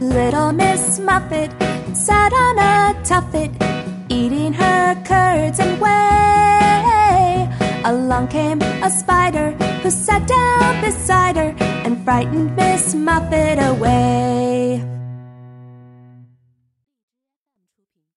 Little Miss Muffet sat on a tuffet, eating her curds and whey. Along came a spider who sat down beside her and frightened Miss Muffet away.